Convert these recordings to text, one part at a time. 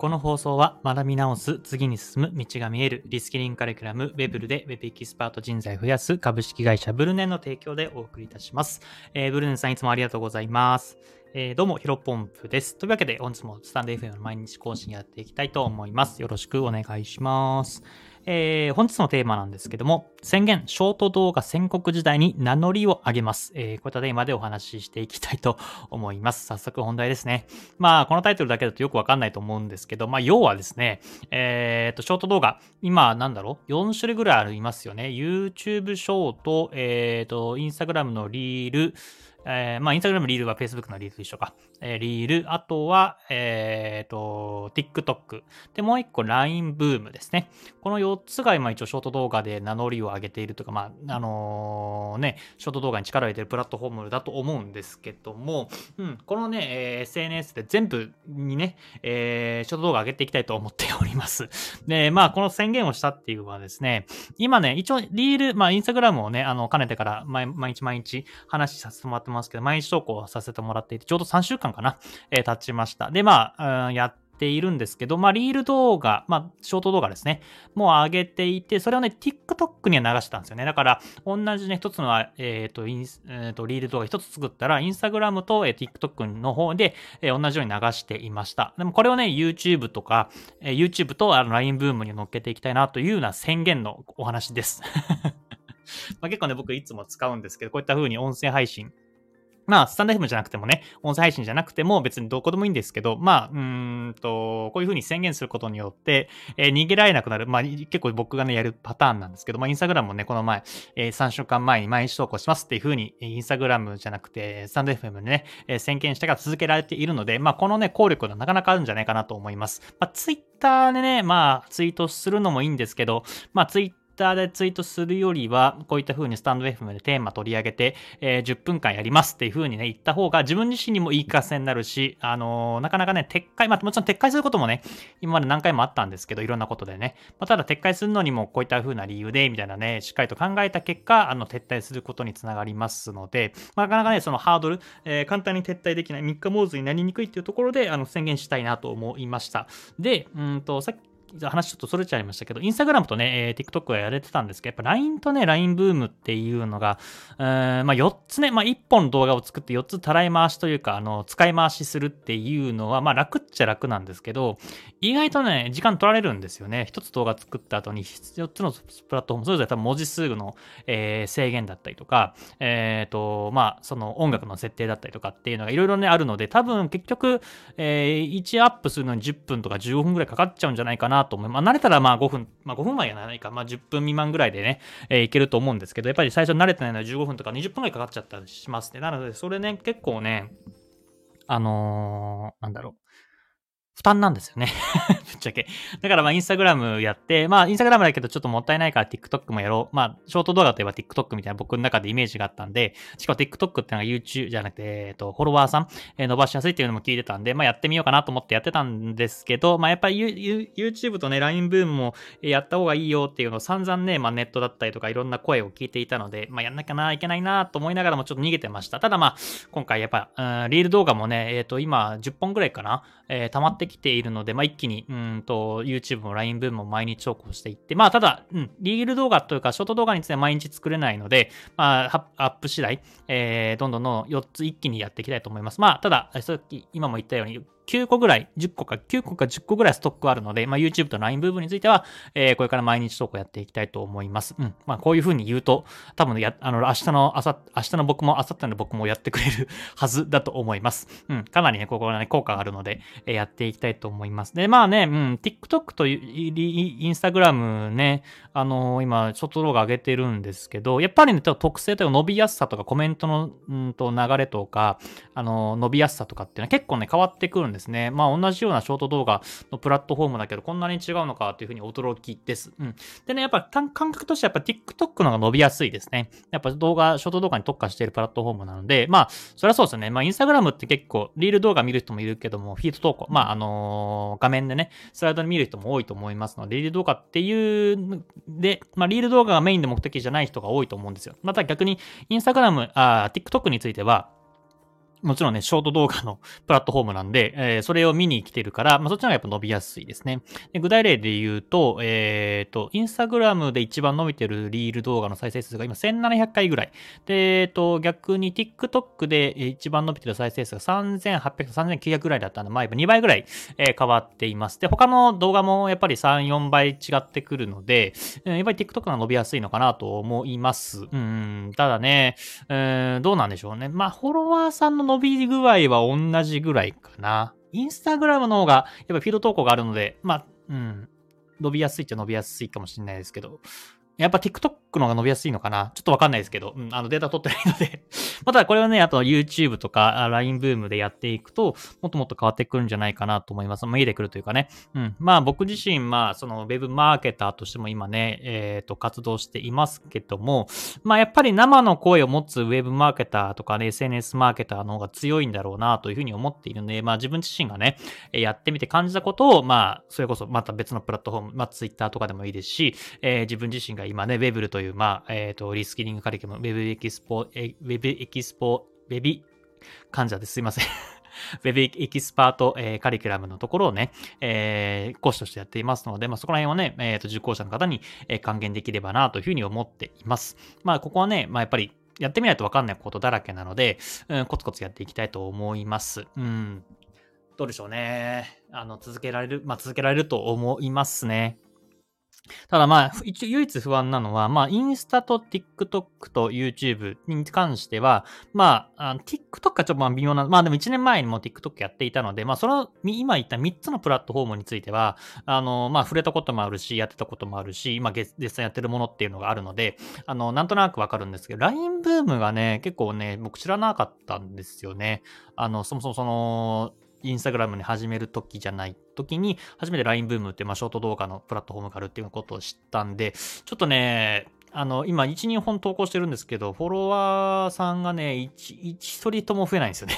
この放送は学び直す、次に進む、道が見える、リスキリングカリキュラム、ウェブルでウェブエキスパート人材増やす株式会社ブルネンの提供でお送りいたします。えー、ブルネンさんいつもありがとうございます。えー、どうも、ヒロポンプです。というわけで、本日もスタンド FM の毎日更新やっていきたいと思います。よろしくお願いします。えー、本日のテーマなんですけども、宣言、ショート動画宣告時代に名乗りを上げます。えー、こういったテーマでお話ししていきたいと思います。早速本題ですね。まあ、このタイトルだけだとよくわかんないと思うんですけど、まあ、要はですね、えー、と、ショート動画、今、なんだろう ?4 種類ぐらいありますよね。YouTube ショート、えー、と、Instagram のリール、えー、まあ、インスタグラムリールは Facebook のリールと一緒か。えー、リール、あとは、えー、と、TikTok。で、もう一個 LINE ブームですね。この4つが今一応ショート動画で名乗りを上げているというか、まあ、あのー、ね、ショート動画に力を入れてるプラットフォームだと思うんですけども、うん、このね、えー、SNS で全部にね、えー、ショート動画上げていきたいと思っております。で、まあ、この宣言をしたっていうのはですね、今ね、一応リール、まあ、インスタグラムをね、あの、兼ねてから毎日毎日話させてもらってますけど、毎日投稿させてもらっていて、ちょうど3週間かな、えー、経ちました。で、まあ、うん、やっているんですけど、まあ、リール動画、まあ、ショート動画ですね、もう上げていて、それをね、TikTok には流したんですよね。だから、同じね、一つの、えっ、ー、と、インスえー、と、リール動画一つ作ったら、Instagram と、えー、TikTok の方で、えー、同じように流していました。でも、これをね、YouTube とか、えー、YouTube とあの LINE ブームに乗っけていきたいなというような宣言のお話です。まあ、結構ね、僕いつも使うんですけど、こういった風に音声配信まあ、スタンド FM じゃなくてもね、音声配信じゃなくても別にどこでもいいんですけど、まあ、うんと、こういうふうに宣言することによって、えー、逃げられなくなる。まあ、結構僕がね、やるパターンなんですけど、まあ、インスタグラムもね、この前、えー、3週間前に毎日投稿しますっていうふうに、インスタグラムじゃなくて、スタンド FM でね、えー、宣言してから続けられているので、まあ、このね、効力がなかなかあるんじゃないかなと思います。まあ、ツイッターでね、まあ、ツイートするのもいいんですけど、まあ、ツイッターでツイートするよりは、こういった風にスタンド FM でテーマ取り上げて、えー、10分間やりますっていう風にね、言った方が自分自身にもいいかせになるし、あのー、なかなかね、撤回、まあもちろん撤回することもね、今まで何回もあったんですけど、いろんなことでね。まあ、ただ撤回するのにもこういった風な理由で、みたいなね、しっかりと考えた結果、あの、撤退することにつながりますので、まあ、なかなかね、そのハードル、えー、簡単に撤退できない、3日坊主になりにくいっていうところで、あの、宣言したいなと思いました。で、うんと、さっき話ちょっとそれちゃいましたけど、インスタグラムとね、えー、TikTok はやれてたんですけど、やっぱ LINE とね、LINE ブームっていうのが、えー、まあ4つね、まあ1本動画を作って4つたらい回しというか、あの、使い回しするっていうのは、まあ楽っちゃ楽なんですけど、意外とね、時間取られるんですよね。1つ動画作った後に4つのプラットフォーム、それぞれ多分文字数の、えー、制限だったりとか、えっ、ー、と、まあその音楽の設定だったりとかっていうのがいろいろね、あるので、多分結局、えー、1アップするのに10分とか15分ぐらいかかっちゃうんじゃないかなと思います。まあ慣れたらまあ5分、まあ5分前やないか、まあ10分未満ぐらいでね、えー、いけると思うんですけど、やっぱり最初慣れてないのは15分とか20分ぐらいかかっちゃったりしますね。なので、それね、結構ね、あのー、なんだろう。負担なんですよね ぶっちゃけ。だからまあインスタグラムやって、まあインスタグラムだけどちょっともったいないから TikTok もやろう。まあショート動画といえば TikTok みたいな僕の中でイメージがあったんで、しかも TikTok ってのが YouTube じゃなくて、えっと、フォロワーさん、え、伸ばしやすいっていうのも聞いてたんで、まあやってみようかなと思ってやってたんですけど、まあやっぱり YouTube とね、LINE ブームもやった方がいいよっていうのを散々ね、まあネットだったりとかいろんな声を聞いていたので、まあやんなきゃな、いけないなと思いながらもちょっと逃げてました。ただまあ、今回やっぱ、うん、リール動画もね、えっ、ー、と今10本ぐらいかな、えー、溜まってきているので、まあ一気に、うんと、YouTube も LINE 分も毎日投稿していって、まあ、ただ、うん、リール動画というか、ショート動画については毎日作れないので、まあ、アップ次第、えー、どんどんどん4つ一気にやっていきたいと思います。まあ、ただ、さっき、今も言ったように、9個ぐらい、10個か、9個か10個ぐらいストックあるので、まあ、YouTube と LINE 部分については、えー、これから毎日投稿やっていきたいと思います。うん。まあ、こういう風に言うと、多分や、あの、明日の、朝、明日の僕も、明後日の僕もやってくれる はずだと思います。うん。かなりね、ここはね、効果があるので、えー、やっていきたいと思います。で、まあね、うん、TikTok とインスタグラムね、あのー、今、ショート動画上げてるんですけど、やっぱりね、特性というか伸びやすさとかコメントの、うんと流れとか、あのー、伸びやすさとかっていうのは結構ね、変わってくるんですですね。まあ、同じようなショート動画のプラットフォームだけど、こんなに違うのかっていうふうに驚きです。うん。でね、やっぱ感覚としてはやっぱ TikTok の方が伸びやすいですね。やっぱ動画、ショート動画に特化しているプラットフォームなので、まあ、それはそうですね。まあ、Instagram って結構、リール動画見る人もいるけども、フィード投稿、まあ、あのー、画面でね、スライドで見る人も多いと思いますので、リール動画っていうで、まあ、リール動画がメインで目的じゃない人が多いと思うんですよ。また逆に、Instagram、あ、TikTok については、もちろんね、ショート動画のプラットフォームなんで、えー、それを見に来てるから、まあ、そっちの方がやっぱ伸びやすいですね。で具体例で言うと、えっ、ー、と、インスタグラムで一番伸びてるリール動画の再生数が今1700回ぐらい。で、えっ、ー、と、逆に TikTok で一番伸びてる再生数が3800、3900ぐらいだったんで、まあ、2倍ぐらい、えー、変わっています。で、他の動画もやっぱり3、4倍違ってくるので、やっぱり TikTok が伸びやすいのかなと思います。うん、ただね、うん、どうなんでしょうね。まあ、フォロワーさんの伸び具合は同じぐらいかな。インスタグラムの方が、やっぱフィード投稿があるので、まあ、うん、伸びやすいっちゃ伸びやすいかもしれないですけど、やっぱ TikTok の方が伸びやすいのかな。ちょっとわかんないですけど、うん、あのデータ取ってないので。またこれはね、あと YouTube とか LINE ブームでやっていくと、もっともっと変わってくるんじゃないかなと思います。見えてくるというかね。うん。まあ僕自身、まあその Web マーケターとしても今ね、えっ、ー、と活動していますけども、まあやっぱり生の声を持つ Web マーケターとかね、SNS マーケターの方が強いんだろうなというふうに思っているので、まあ自分自身がね、やってみて感じたことを、まあそれこそまた別のプラットフォーム、まあ Twitter とかでもいいですし、えー、自分自身が今ね、Web という、まあ、えっ、ー、と、リスキリングカリキュラム、Web エキスポ、ウェブエキスポ、ウェビ、患者ですいません。ウェブエキスパート、えー、カリキュラムのところをね、えー、講師としてやっていますので、まあ、そこら辺をね、えっ、ー、と、受講者の方に、えー、還元できればなというふうに思っています。まあ、ここはね、まあ、やっぱり、やってみないとわかんないことだらけなので、うん、コツコツやっていきたいと思います。うん。どうでしょうね。あの、続けられる、まあ、続けられると思いますね。ただまあ、一応唯一不安なのは、まあ、インスタと TikTok と YouTube に関しては、まあ、あ TikTok はちょっとまあ微妙な、まあでも1年前にも TikTok やっていたので、まあその、今言った3つのプラットフォームについては、あの、まあ触れたこともあるし、やってたこともあるし、今実際やってるものっていうのがあるので、あの、なんとなくわかるんですけど、LINE ブームがね、結構ね、僕知らなかったんですよね。あの、そもそもその、インスタグラムに始める時じゃない時に、初めて LINE ブームって、まあ、ショート動画のプラットフォームがあるっていうことを知ったんで、ちょっとね、あの、今、1、2本投稿してるんですけど、フォロワーさんがね、1、1人とも増えないんですよね。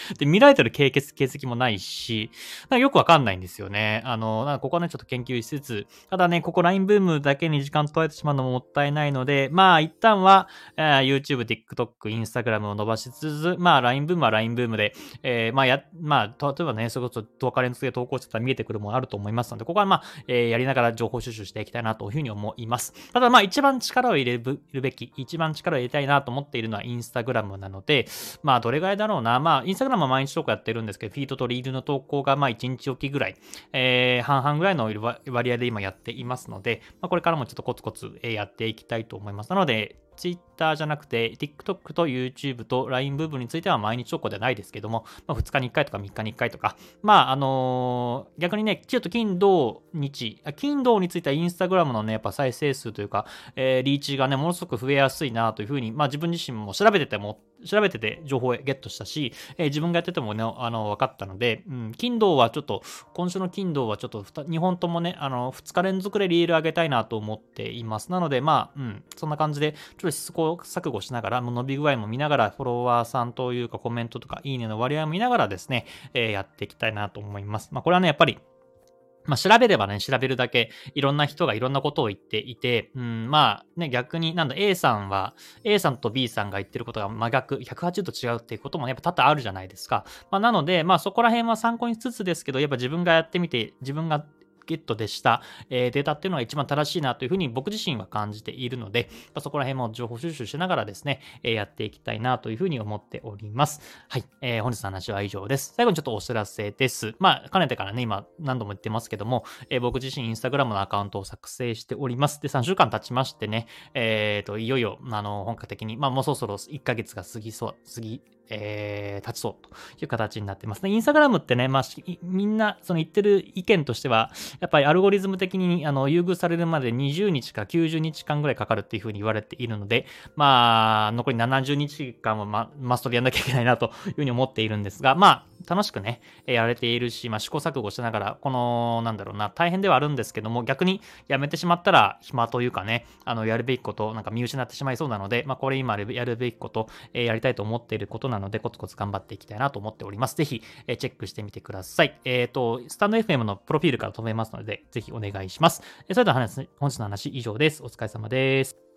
で、見られてる形跡もないし、よくわかんないんですよね。あの、なんかここはね、ちょっと研究しつつ、ただね、ここ LINE ブームだけに時間取られてしまうのももったいないので、まあ、一旦は、えー、YouTube、TikTok、Instagram を伸ばしつつ、まあ、LINE ブームは LINE ブームで、えー、まあ、や、まあ、例えばね、それこそ10日連続で投稿してたら見えてくるものあると思いますので、ここはまあ、えー、やりながら情報収集していきたいなというふうに思います。ただまあ、一番力を入れるべき、一番力を入れたいなと思っているのは Instagram なので、まあ、どれぐらいだろうな。まあ、Instagram は毎日とかやってるんですけど、フィードとリールの投稿がまあ1日おきぐらい、えー、半々ぐらいの割合で今やっていますので、まあ、これからもちょっとコツコツやっていきたいと思います。なので、Twitter じゃなくて、TikTok と YouTube と LINE 部分については毎日投稿ではないですけども、まあ、2日に1回とか3日に1回とか、まあ、あのー、逆にね、ちょっと金、土、日、金、土については Instagram のね、やっぱ再生数というか、えー、リーチがね、ものすごく増えやすいなというふうに、まあ自分自身も調べてても、調べてて情報をゲットしたし、えー、自分がやっててもね、あの、分かったので、うん、金、土はちょっと、今週の金、土はちょっと2、本ともね、あの、2日連続でリール上げたいなと思っています。なので、まあ、うん、そんな感じで、ちょっと試行錯誤しながら、伸び具合も見ながら、フォロワーさんというかコメントとかいいねの割合を見ながらですね、えー、やっていきたいなと思います。まあ、これはね、やっぱり、まあ、調べればね、調べるだけ、いろんな人がいろんなことを言っていて、うん、まあね、逆に、なんだ、A さんは、A さんと B さんが言ってることが真逆、180度違うっていうこともねやっぱ多々あるじゃないですか。まあ、なので、まあそこら辺は参考にしつつですけど、やっぱ自分がやってみて、自分がットでした、えー、データっていうのが一番正しいなというふうに僕自身は感じているので、まあ、そこら辺も情報収集しながらですね、えー、やっていきたいなというふうに思っております。はい、えー、本日の話は以上です。最後にちょっとお知らせです。まあ、かねてからね、今何度も言ってますけども、えー、僕自身インスタグラムのアカウントを作成しております。で、3週間経ちましてね、えっ、ー、と、いよいよ、あの、本格的に、まあ、もうそろそろ1ヶ月が過ぎそう、過ぎ、えー、立ちそうという形になってますね。インスタグラムってね、まあ、みんな、その言ってる意見としては、やっぱりアルゴリズム的に、あの、優遇されるまで20日か90日間ぐらいかかるっていうふうに言われているので、まあ、残り70日間は、マストでやんなきゃいけないなというふうに思っているんですが、まあ、楽しくね、やれているし、まあ、試行錯誤しながら、この、なんだろうな、大変ではあるんですけども、逆にやめてしまったら暇というかね、あの、やるべきこと、なんか見失ってしまいそうなので、まあ、これ今やるべきこと、えやりたいと思っていることなので、コツコツ頑張っていきたいなと思っております。ぜひ、えチェックしてみてください。えっ、ー、と、スタンド FM のプロフィールから飛べますので、ぜひお願いします。それでは本日の話以上です。お疲れ様です。